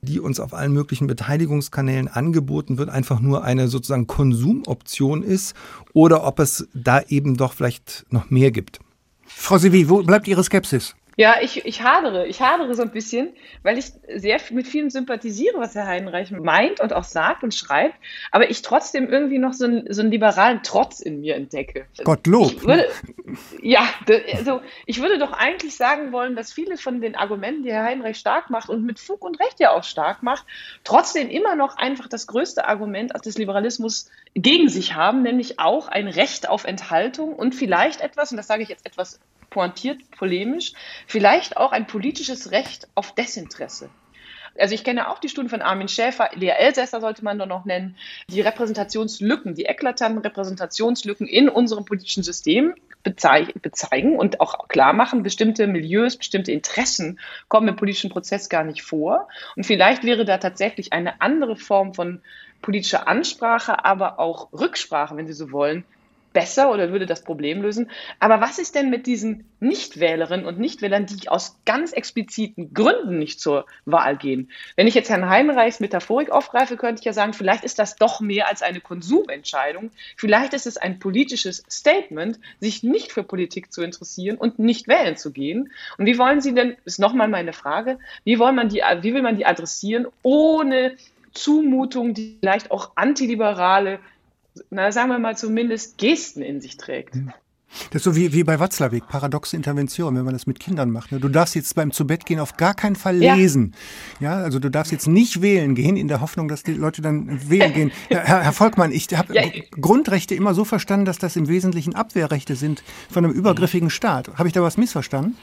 die uns auf allen möglichen Beteiligungskanälen angeboten wird, einfach nur eine sozusagen Konsumoption ist oder ob es da eben doch vielleicht noch mehr gibt. Frau Sevi, wo bleibt Ihre Skepsis? Ja, ich, ich hadere, ich hadere so ein bisschen, weil ich sehr mit vielen sympathisiere, was Herr Heidenreich meint und auch sagt und schreibt, aber ich trotzdem irgendwie noch so einen, so einen liberalen Trotz in mir entdecke. Gottlob. Würde, ja, also ich würde doch eigentlich sagen wollen, dass viele von den Argumenten, die Herr Heidenreich stark macht und mit Fug und Recht ja auch stark macht, trotzdem immer noch einfach das größte Argument des Liberalismus gegen sich haben, nämlich auch ein Recht auf Enthaltung und vielleicht etwas, und das sage ich jetzt etwas pointiert polemisch, vielleicht auch ein politisches Recht auf Desinteresse. Also ich kenne auch die Studien von Armin Schäfer, Lea Elsässer sollte man doch noch nennen, die Repräsentationslücken, die eklatanten Repräsentationslücken in unserem politischen System bezeigen und auch klar machen, bestimmte Milieus, bestimmte Interessen kommen im politischen Prozess gar nicht vor. Und vielleicht wäre da tatsächlich eine andere Form von politischer Ansprache, aber auch Rücksprache, wenn Sie so wollen, besser oder würde das Problem lösen. Aber was ist denn mit diesen Nichtwählerinnen und Nichtwählern, die aus ganz expliziten Gründen nicht zur Wahl gehen? Wenn ich jetzt Herrn Heinreichs Metaphorik aufgreife, könnte ich ja sagen, vielleicht ist das doch mehr als eine Konsumentscheidung. Vielleicht ist es ein politisches Statement, sich nicht für Politik zu interessieren und nicht wählen zu gehen. Und wie wollen Sie denn, ist nochmal meine Frage, wie, wollen man die, wie will man die adressieren, ohne Zumutung, die vielleicht auch antiliberale na, sagen wir mal zumindest Gesten in sich trägt. Das ist so wie, wie bei Watzlawick, paradoxe Intervention, wenn man das mit Kindern macht. Ne? Du darfst jetzt beim Zubettgehen auf gar keinen Fall lesen. Ja, ja also du darfst jetzt nicht wählen gehen, in der Hoffnung, dass die Leute dann wählen gehen. Herr, Herr Volkmann, ich habe ja. Grundrechte immer so verstanden, dass das im Wesentlichen Abwehrrechte sind von einem übergriffigen Staat. Habe ich da was missverstanden?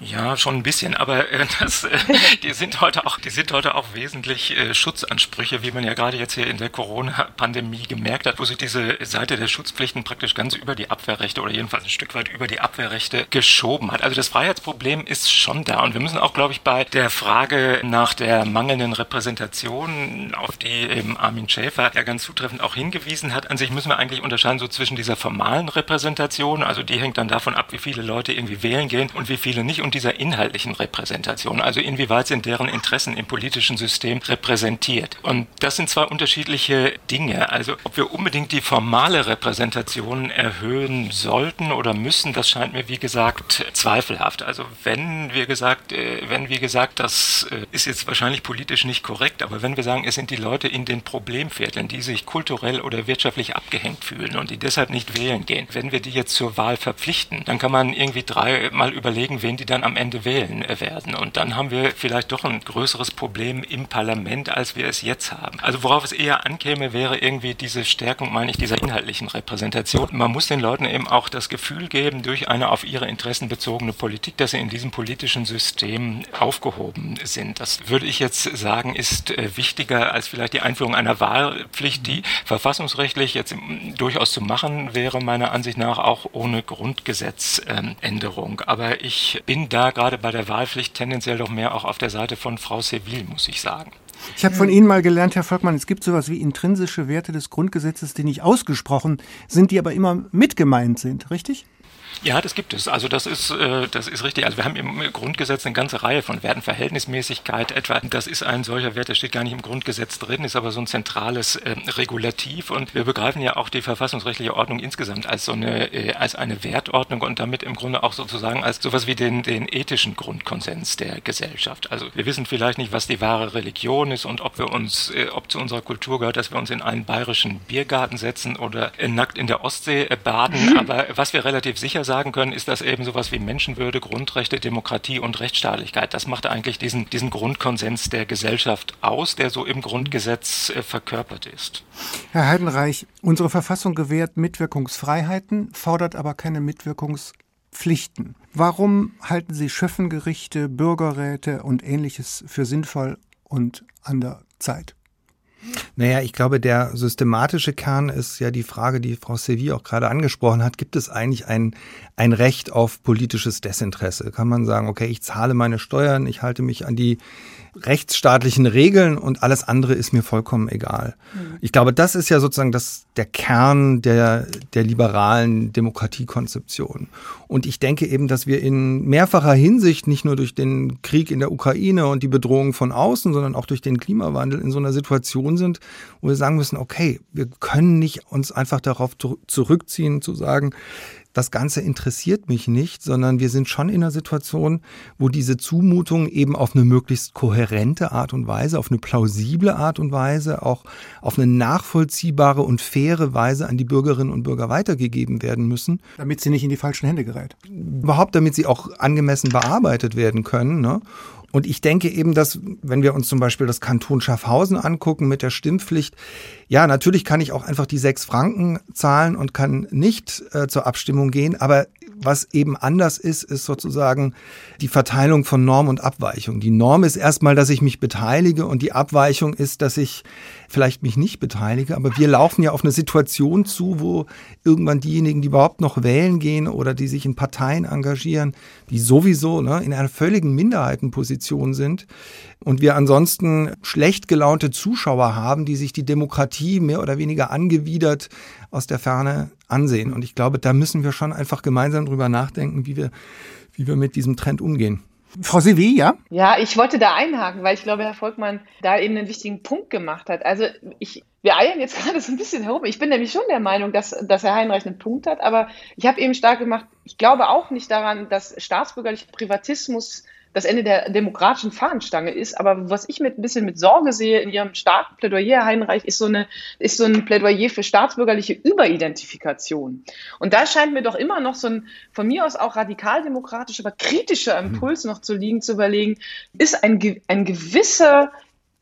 Ja, schon ein bisschen, aber äh, das, äh, die sind heute auch, die sind heute auch wesentlich äh, Schutzansprüche, wie man ja gerade jetzt hier in der Corona-Pandemie gemerkt hat, wo sich diese Seite der Schutzpflichten praktisch ganz über die Abwehrrechte oder jedenfalls ein Stück weit über die Abwehrrechte geschoben hat. Also das Freiheitsproblem ist schon da. Und wir müssen auch, glaube ich, bei der Frage nach der mangelnden Repräsentation, auf die eben Armin Schäfer ja ganz zutreffend auch hingewiesen hat, an sich müssen wir eigentlich unterscheiden so zwischen dieser formalen Repräsentation, also die hängt dann davon ab, wie viele Leute irgendwie wählen gehen und wie viele nicht, und dieser inhaltlichen Repräsentation, also inwieweit sind deren Interessen im politischen System repräsentiert. Und das sind zwei unterschiedliche Dinge. Also ob wir unbedingt die formale Repräsentation erhöhen sollen, sollten oder müssen, das scheint mir wie gesagt zweifelhaft. Also wenn wir gesagt, äh, wenn wie gesagt, das äh, ist jetzt wahrscheinlich politisch nicht korrekt, aber wenn wir sagen, es sind die Leute in den Problemvierteln, die sich kulturell oder wirtschaftlich abgehängt fühlen und die deshalb nicht wählen gehen, wenn wir die jetzt zur Wahl verpflichten, dann kann man irgendwie dreimal überlegen, wen die dann am Ende wählen äh, werden. Und dann haben wir vielleicht doch ein größeres Problem im Parlament, als wir es jetzt haben. Also worauf es eher ankäme, wäre irgendwie diese Stärkung, meine ich, dieser inhaltlichen Repräsentation. Man muss den Leuten eben auch das Gefühl geben, durch eine auf ihre Interessen bezogene Politik, dass sie in diesem politischen System aufgehoben sind. Das würde ich jetzt sagen, ist äh, wichtiger als vielleicht die Einführung einer Wahlpflicht, die verfassungsrechtlich jetzt durchaus zu machen wäre, meiner Ansicht nach auch ohne Grundgesetzänderung. Aber ich bin da gerade bei der Wahlpflicht tendenziell doch mehr auch auf der Seite von Frau Seville, muss ich sagen. Ich habe von Ihnen mal gelernt, Herr Volkmann, es gibt sowas wie intrinsische Werte des Grundgesetzes, die nicht ausgesprochen sind, die aber immer mitgemeint sind, richtig? Ja, das gibt es. Also das ist, äh, das ist richtig. Also wir haben im Grundgesetz eine ganze Reihe von Werten. Verhältnismäßigkeit etwa, das ist ein solcher Wert, der steht gar nicht im Grundgesetz drin, ist aber so ein zentrales äh, Regulativ. Und wir begreifen ja auch die verfassungsrechtliche Ordnung insgesamt als so eine, äh, als eine Wertordnung und damit im Grunde auch sozusagen als sowas wie den, den ethischen Grundkonsens der Gesellschaft. Also wir wissen vielleicht nicht, was die wahre Religion ist und ob wir uns, äh, ob zu unserer Kultur gehört, dass wir uns in einen bayerischen Biergarten setzen oder nackt in der Ostsee äh, baden. Mhm. Aber was wir relativ sicher sagen können, ist das eben sowas wie Menschenwürde, Grundrechte, Demokratie und Rechtsstaatlichkeit. Das macht eigentlich diesen, diesen Grundkonsens der Gesellschaft aus, der so im Grundgesetz äh, verkörpert ist. Herr Heidenreich, unsere Verfassung gewährt Mitwirkungsfreiheiten, fordert aber keine Mitwirkungspflichten. Warum halten Sie Schöffengerichte, Bürgerräte und ähnliches für sinnvoll und an der Zeit? Naja, ich glaube, der systematische Kern ist ja die Frage, die Frau Sevi auch gerade angesprochen hat. Gibt es eigentlich ein, ein Recht auf politisches Desinteresse? Kann man sagen, okay, ich zahle meine Steuern, ich halte mich an die rechtsstaatlichen Regeln und alles andere ist mir vollkommen egal. Mhm. Ich glaube, das ist ja sozusagen das, der Kern der, der liberalen Demokratiekonzeption. Und ich denke eben, dass wir in mehrfacher Hinsicht, nicht nur durch den Krieg in der Ukraine und die Bedrohung von außen, sondern auch durch den Klimawandel in so einer Situation sind, wo wir sagen müssen, okay, wir können nicht uns einfach darauf zurückziehen, zu sagen, das Ganze interessiert mich nicht, sondern wir sind schon in einer Situation, wo diese Zumutung eben auf eine möglichst kohärente Art und Weise, auf eine plausible Art und Weise, auch auf eine nachvollziehbare und faire Weise an die Bürgerinnen und Bürger weitergegeben werden müssen. Damit sie nicht in die falschen Hände gerät. Überhaupt, damit sie auch angemessen bearbeitet werden können. Ne? Und ich denke eben, dass, wenn wir uns zum Beispiel das Kanton Schaffhausen angucken mit der Stimmpflicht, ja, natürlich kann ich auch einfach die sechs Franken zahlen und kann nicht äh, zur Abstimmung gehen. Aber was eben anders ist, ist sozusagen die Verteilung von Norm und Abweichung. Die Norm ist erstmal, dass ich mich beteilige und die Abweichung ist, dass ich vielleicht mich nicht beteilige, aber wir laufen ja auf eine Situation zu, wo irgendwann diejenigen, die überhaupt noch wählen gehen oder die sich in Parteien engagieren, die sowieso ne, in einer völligen Minderheitenposition sind und wir ansonsten schlecht gelaunte Zuschauer haben, die sich die Demokratie mehr oder weniger angewidert aus der Ferne ansehen. Und ich glaube, da müssen wir schon einfach gemeinsam drüber nachdenken, wie wir, wie wir mit diesem Trend umgehen. Frau Sevi, ja? Ja, ich wollte da einhaken, weil ich glaube, Herr Volkmann da eben einen wichtigen Punkt gemacht hat. Also ich, wir eiern jetzt gerade so ein bisschen herum. Ich bin nämlich schon der Meinung, dass, dass Herr Heinreich einen Punkt hat, aber ich habe eben stark gemacht, ich glaube auch nicht daran, dass staatsbürgerlicher Privatismus das Ende der demokratischen Fahnenstange ist. Aber was ich mit ein bisschen mit Sorge sehe in Ihrem starken Plädoyer, Heinreich, ist so, eine, ist so ein Plädoyer für staatsbürgerliche Überidentifikation. Und da scheint mir doch immer noch so ein von mir aus auch radikaldemokratischer, aber kritischer Impuls noch zu liegen, zu überlegen, ist ein, ein gewisser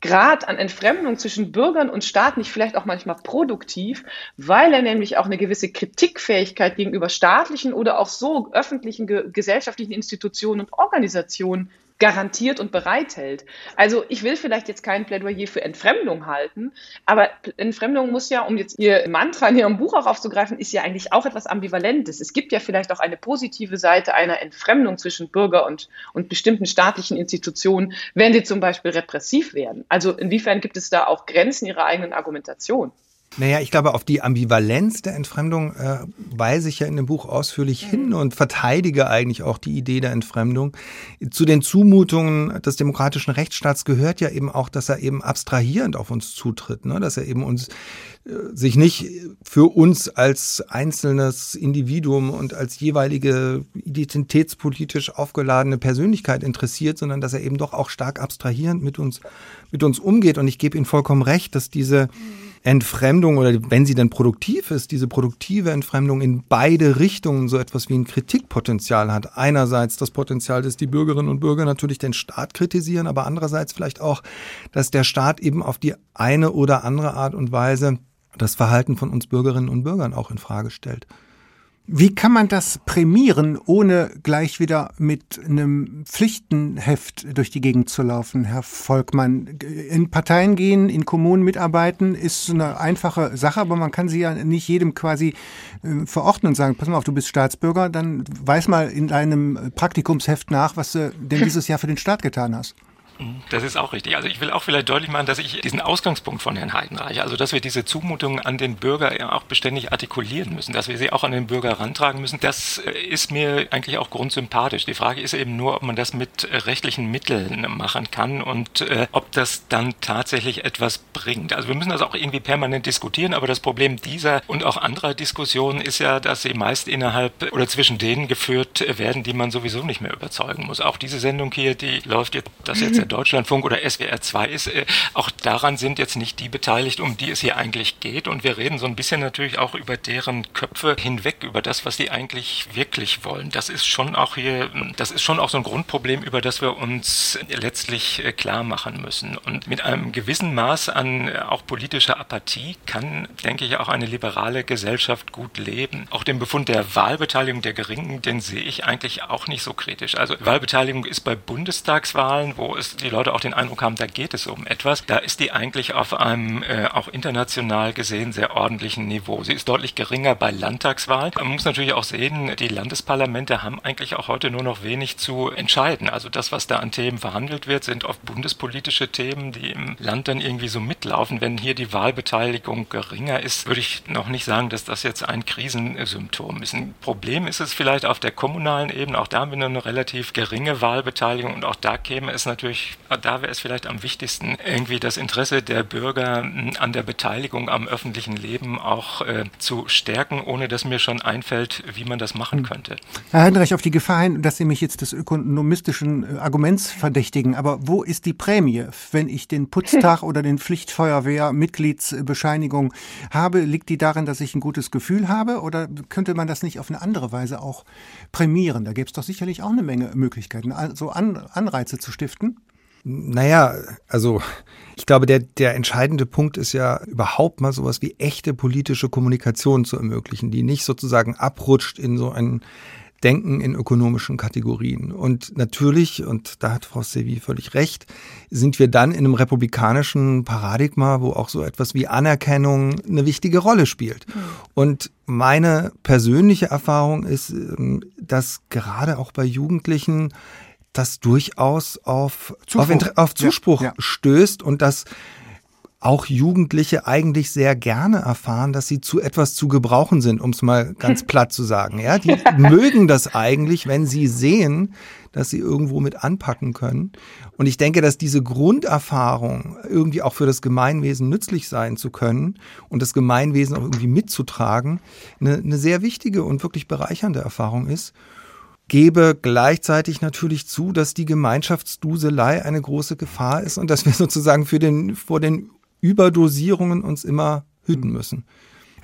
Grad an Entfremdung zwischen Bürgern und Staat nicht vielleicht auch manchmal produktiv, weil er nämlich auch eine gewisse Kritikfähigkeit gegenüber staatlichen oder auch so öffentlichen gesellschaftlichen Institutionen und Organisationen garantiert und bereithält. Also ich will vielleicht jetzt kein Plädoyer für Entfremdung halten, aber Entfremdung muss ja, um jetzt Ihr Mantra in Ihrem Buch auch aufzugreifen, ist ja eigentlich auch etwas Ambivalentes. Es gibt ja vielleicht auch eine positive Seite einer Entfremdung zwischen Bürger und, und bestimmten staatlichen Institutionen, wenn sie zum Beispiel repressiv werden. Also inwiefern gibt es da auch Grenzen Ihrer eigenen Argumentation? Naja, ich glaube, auf die Ambivalenz der Entfremdung äh, weise ich ja in dem Buch ausführlich mhm. hin und verteidige eigentlich auch die Idee der Entfremdung. Zu den Zumutungen des demokratischen Rechtsstaats gehört ja eben auch, dass er eben abstrahierend auf uns zutritt, ne? dass er eben uns äh, sich nicht für uns als einzelnes Individuum und als jeweilige identitätspolitisch aufgeladene Persönlichkeit interessiert, sondern dass er eben doch auch stark abstrahierend mit uns, mit uns umgeht. Und ich gebe Ihnen vollkommen recht, dass diese mhm Entfremdung oder wenn sie denn produktiv ist, diese produktive Entfremdung in beide Richtungen so etwas wie ein Kritikpotenzial hat. Einerseits das Potenzial, dass die Bürgerinnen und Bürger natürlich den Staat kritisieren, aber andererseits vielleicht auch, dass der Staat eben auf die eine oder andere Art und Weise das Verhalten von uns Bürgerinnen und Bürgern auch in Frage stellt. Wie kann man das prämieren, ohne gleich wieder mit einem Pflichtenheft durch die Gegend zu laufen, Herr Volkmann? In Parteien gehen, in Kommunen mitarbeiten, ist eine einfache Sache, aber man kann sie ja nicht jedem quasi äh, verordnen und sagen, pass mal auf, du bist Staatsbürger, dann weiß mal in deinem Praktikumsheft nach, was du denn dieses Jahr für den Staat getan hast. Das ist auch richtig. Also ich will auch vielleicht deutlich machen, dass ich diesen Ausgangspunkt von Herrn Heidenreich, also dass wir diese Zumutungen an den Bürger auch beständig artikulieren müssen, dass wir sie auch an den Bürger rantragen müssen, das äh, ist mir eigentlich auch grundsympathisch. Die Frage ist eben nur, ob man das mit rechtlichen Mitteln machen kann und äh, ob das dann tatsächlich etwas bringt. Also wir müssen das auch irgendwie permanent diskutieren, aber das Problem dieser und auch anderer Diskussionen ist ja, dass sie meist innerhalb oder zwischen denen geführt werden, die man sowieso nicht mehr überzeugen muss. Auch diese Sendung hier, die läuft jetzt, das jetzt Deutschlandfunk oder SWR 2 ist, äh, auch daran sind jetzt nicht die beteiligt, um die es hier eigentlich geht. Und wir reden so ein bisschen natürlich auch über deren Köpfe hinweg, über das, was die eigentlich wirklich wollen. Das ist schon auch hier, das ist schon auch so ein Grundproblem, über das wir uns letztlich äh, klar machen müssen. Und mit einem gewissen Maß an äh, auch politischer Apathie kann, denke ich, auch eine liberale Gesellschaft gut leben. Auch den Befund der Wahlbeteiligung der Geringen, den sehe ich eigentlich auch nicht so kritisch. Also Wahlbeteiligung ist bei Bundestagswahlen, wo es die Leute auch den Eindruck haben, da geht es um etwas. Da ist die eigentlich auf einem äh, auch international gesehen sehr ordentlichen Niveau. Sie ist deutlich geringer bei Landtagswahlen. Man muss natürlich auch sehen, die Landesparlamente haben eigentlich auch heute nur noch wenig zu entscheiden. Also das, was da an Themen verhandelt wird, sind oft bundespolitische Themen, die im Land dann irgendwie so mitlaufen. Wenn hier die Wahlbeteiligung geringer ist, würde ich noch nicht sagen, dass das jetzt ein Krisensymptom ist. Ein Problem ist es vielleicht auf der kommunalen Ebene. Auch da haben wir eine relativ geringe Wahlbeteiligung und auch da käme es natürlich da wäre es vielleicht am wichtigsten, irgendwie das Interesse der Bürger hm, an der Beteiligung am öffentlichen Leben auch äh, zu stärken, ohne dass mir schon einfällt, wie man das machen hm. könnte. Herr Heinrich, auf die Gefahr hin, dass Sie mich jetzt des ökonomistischen äh, Arguments verdächtigen, aber wo ist die Prämie? Wenn ich den Putztag oder den Pflichtfeuerwehr Mitgliedsbescheinigung habe, liegt die darin, dass ich ein gutes Gefühl habe oder könnte man das nicht auf eine andere Weise auch prämieren? Da gäbe es doch sicherlich auch eine Menge Möglichkeiten, so Anreize zu stiften. Naja, also ich glaube, der, der entscheidende Punkt ist ja überhaupt mal sowas wie echte politische Kommunikation zu ermöglichen, die nicht sozusagen abrutscht in so ein denken in ökonomischen Kategorien. Und natürlich, und da hat Frau Sevi völlig recht, sind wir dann in einem republikanischen Paradigma, wo auch so etwas wie Anerkennung eine wichtige Rolle spielt. Mhm. Und meine persönliche Erfahrung ist, ähm, dass gerade auch bei Jugendlichen das durchaus auf Zuspruch, auf, auf Zuspruch ja, ja. stößt und dass auch Jugendliche eigentlich sehr gerne erfahren, dass sie zu etwas zu gebrauchen sind, um es mal ganz platt zu sagen. Ja, die mögen das eigentlich, wenn sie sehen, dass sie irgendwo mit anpacken können. Und ich denke, dass diese Grunderfahrung, irgendwie auch für das Gemeinwesen nützlich sein zu können und das Gemeinwesen auch irgendwie mitzutragen, eine, eine sehr wichtige und wirklich bereichernde Erfahrung ist gebe gleichzeitig natürlich zu, dass die Gemeinschaftsduselei eine große Gefahr ist und dass wir sozusagen für den, vor den Überdosierungen uns immer hüten müssen.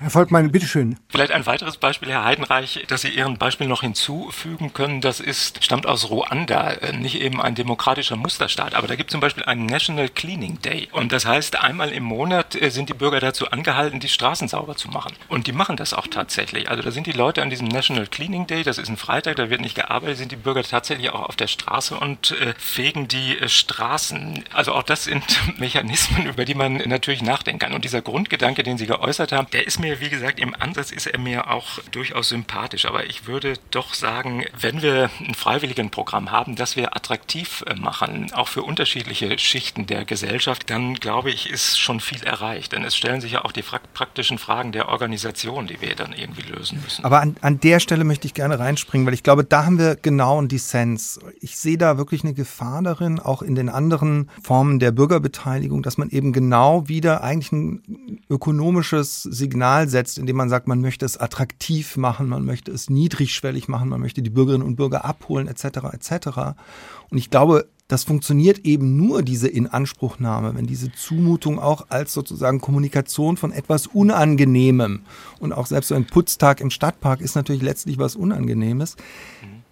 Herr Volkmann, bitteschön. Vielleicht ein weiteres Beispiel, Herr Heidenreich, das Sie Ihren Beispiel noch hinzufügen können, das ist, stammt aus Ruanda, äh, nicht eben ein demokratischer Musterstaat, aber da gibt es zum Beispiel einen National Cleaning Day. Und das heißt, einmal im Monat äh, sind die Bürger dazu angehalten, die Straßen sauber zu machen. Und die machen das auch tatsächlich. Also da sind die Leute an diesem National Cleaning Day, das ist ein Freitag, da wird nicht gearbeitet, sind die Bürger tatsächlich auch auf der Straße und äh, fegen die Straßen. Also auch das sind Mechanismen, über die man natürlich nachdenken kann. Und dieser Grundgedanke, den Sie geäußert haben, der ist mir mir, wie gesagt, im Ansatz ist er mir auch durchaus sympathisch. Aber ich würde doch sagen, wenn wir ein freiwilligen Programm haben, das wir attraktiv äh, machen, auch für unterschiedliche Schichten der Gesellschaft, dann glaube ich, ist schon viel erreicht. Denn es stellen sich ja auch die praktischen Fragen der Organisation, die wir dann irgendwie lösen müssen. Aber an, an der Stelle möchte ich gerne reinspringen, weil ich glaube, da haben wir genau einen Dissens. Ich sehe da wirklich eine Gefahr darin, auch in den anderen Formen der Bürgerbeteiligung, dass man eben genau wieder eigentlich ein ökonomisches Signal Signal setzt, indem man sagt, man möchte es attraktiv machen, man möchte es niedrigschwellig machen, man möchte die Bürgerinnen und Bürger abholen, etc. etc. Und ich glaube, das funktioniert eben nur, diese Inanspruchnahme, wenn diese Zumutung auch als sozusagen Kommunikation von etwas Unangenehmem und auch selbst so ein Putztag im Stadtpark ist natürlich letztlich was Unangenehmes.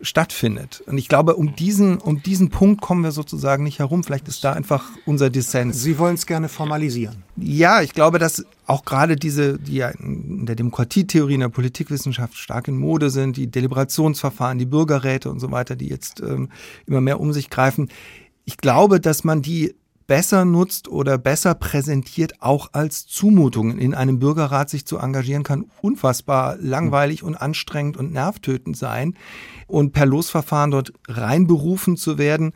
Stattfindet. Und ich glaube, um diesen, um diesen Punkt kommen wir sozusagen nicht herum. Vielleicht ist da einfach unser Dissens. Sie wollen es gerne formalisieren. Ja, ich glaube, dass auch gerade diese, die ja in der Demokratietheorie, in der Politikwissenschaft stark in Mode sind, die Deliberationsverfahren, die Bürgerräte und so weiter, die jetzt ähm, immer mehr um sich greifen. Ich glaube, dass man die besser nutzt oder besser präsentiert, auch als Zumutung. In einem Bürgerrat sich zu engagieren, kann unfassbar langweilig und anstrengend und nervtötend sein. Und per Losverfahren dort reinberufen zu werden,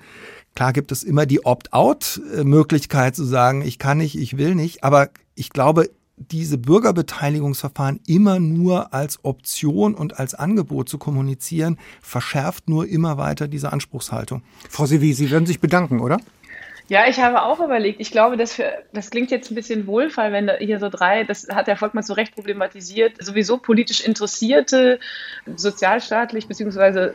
Klar gibt es immer die Opt-out-Möglichkeit zu sagen, ich kann nicht, ich will nicht, aber ich glaube, diese Bürgerbeteiligungsverfahren immer nur als Option und als Angebot zu kommunizieren, verschärft nur immer weiter diese Anspruchshaltung. Frau Sevi, Sie werden sich bedanken, oder? Ja, ich habe auch überlegt. Ich glaube, das, für, das klingt jetzt ein bisschen wohlfall, wenn hier so drei, das hat der Volkmann zu Recht problematisiert, sowieso politisch interessierte, sozialstaatlich beziehungsweise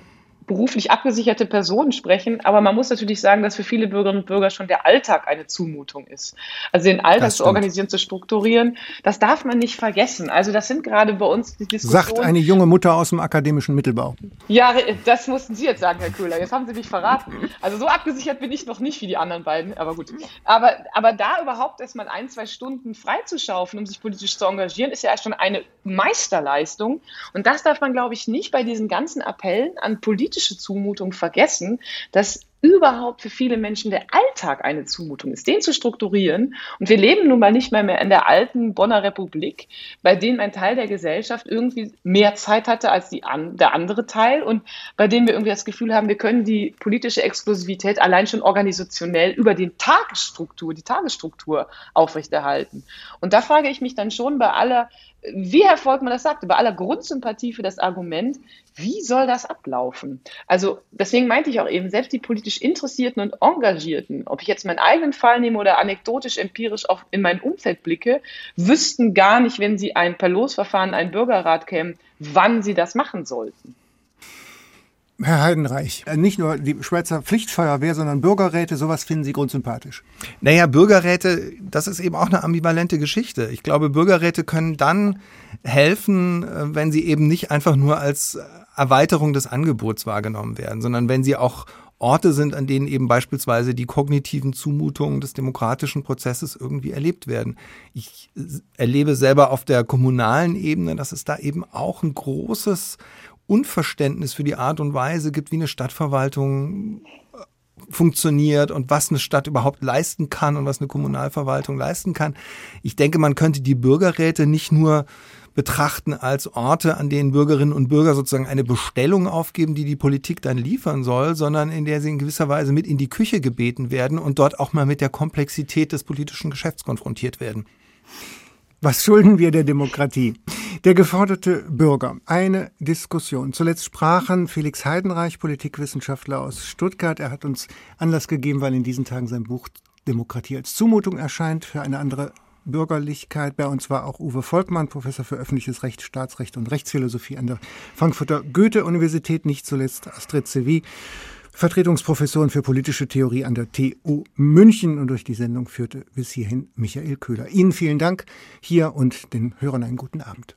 beruflich abgesicherte Personen sprechen, aber man muss natürlich sagen, dass für viele Bürgerinnen und Bürger schon der Alltag eine Zumutung ist. Also den Alltag zu organisieren, zu strukturieren, das darf man nicht vergessen. Also das sind gerade bei uns die Diskussionen. Sagt eine junge Mutter aus dem akademischen Mittelbau. Ja, das mussten Sie jetzt sagen, Herr Köhler. Jetzt haben Sie mich verraten. Also so abgesichert bin ich noch nicht wie die anderen beiden, aber gut. Aber, aber da überhaupt erstmal ein, zwei Stunden freizuschaufen, um sich politisch zu engagieren, ist ja schon eine Meisterleistung. Und das darf man, glaube ich, nicht bei diesen ganzen Appellen an politische politische Zumutung vergessen, dass überhaupt für viele Menschen der Alltag eine Zumutung ist, den zu strukturieren. Und wir leben nun mal nicht mehr, mehr in der alten Bonner Republik, bei dem ein Teil der Gesellschaft irgendwie mehr Zeit hatte als die der andere Teil und bei dem wir irgendwie das Gefühl haben, wir können die politische Exklusivität allein schon organisationell über die Tagesstruktur, die Tagesstruktur aufrechterhalten. Und da frage ich mich dann schon bei aller wie Herr Volkmann das sagte, bei aller Grundsympathie für das Argument, wie soll das ablaufen? Also deswegen meinte ich auch eben, selbst die politisch Interessierten und Engagierten, ob ich jetzt meinen eigenen Fall nehme oder anekdotisch, empirisch auch in mein Umfeld blicke, wüssten gar nicht, wenn sie ein per Losverfahren, ein Bürgerrat kämen, wann sie das machen sollten. Herr Heidenreich, äh, nicht nur die Schweizer Pflichtfeuerwehr, sondern Bürgerräte, sowas finden Sie grundsympathisch. Naja, Bürgerräte, das ist eben auch eine ambivalente Geschichte. Ich glaube, Bürgerräte können dann helfen, äh, wenn sie eben nicht einfach nur als Erweiterung des Angebots wahrgenommen werden, sondern wenn sie auch Orte sind, an denen eben beispielsweise die kognitiven Zumutungen des demokratischen Prozesses irgendwie erlebt werden. Ich erlebe selber auf der kommunalen Ebene, dass es da eben auch ein großes Unverständnis für die Art und Weise gibt, wie eine Stadtverwaltung funktioniert und was eine Stadt überhaupt leisten kann und was eine Kommunalverwaltung leisten kann. Ich denke, man könnte die Bürgerräte nicht nur betrachten als Orte, an denen Bürgerinnen und Bürger sozusagen eine Bestellung aufgeben, die die Politik dann liefern soll, sondern in der sie in gewisser Weise mit in die Küche gebeten werden und dort auch mal mit der Komplexität des politischen Geschäfts konfrontiert werden. Was schulden wir der Demokratie? Der geforderte Bürger. Eine Diskussion. Zuletzt sprachen Felix Heidenreich, Politikwissenschaftler aus Stuttgart. Er hat uns Anlass gegeben, weil in diesen Tagen sein Buch Demokratie als Zumutung erscheint, für eine andere Bürgerlichkeit. Bei uns war auch Uwe Volkmann, Professor für öffentliches Recht, Staatsrecht und Rechtsphilosophie an der Frankfurter Goethe-Universität, nicht zuletzt Astrid Sevi, Vertretungsprofessorin für politische Theorie an der TU München und durch die Sendung führte bis hierhin Michael Köhler. Ihnen vielen Dank hier und den Hörern einen guten Abend.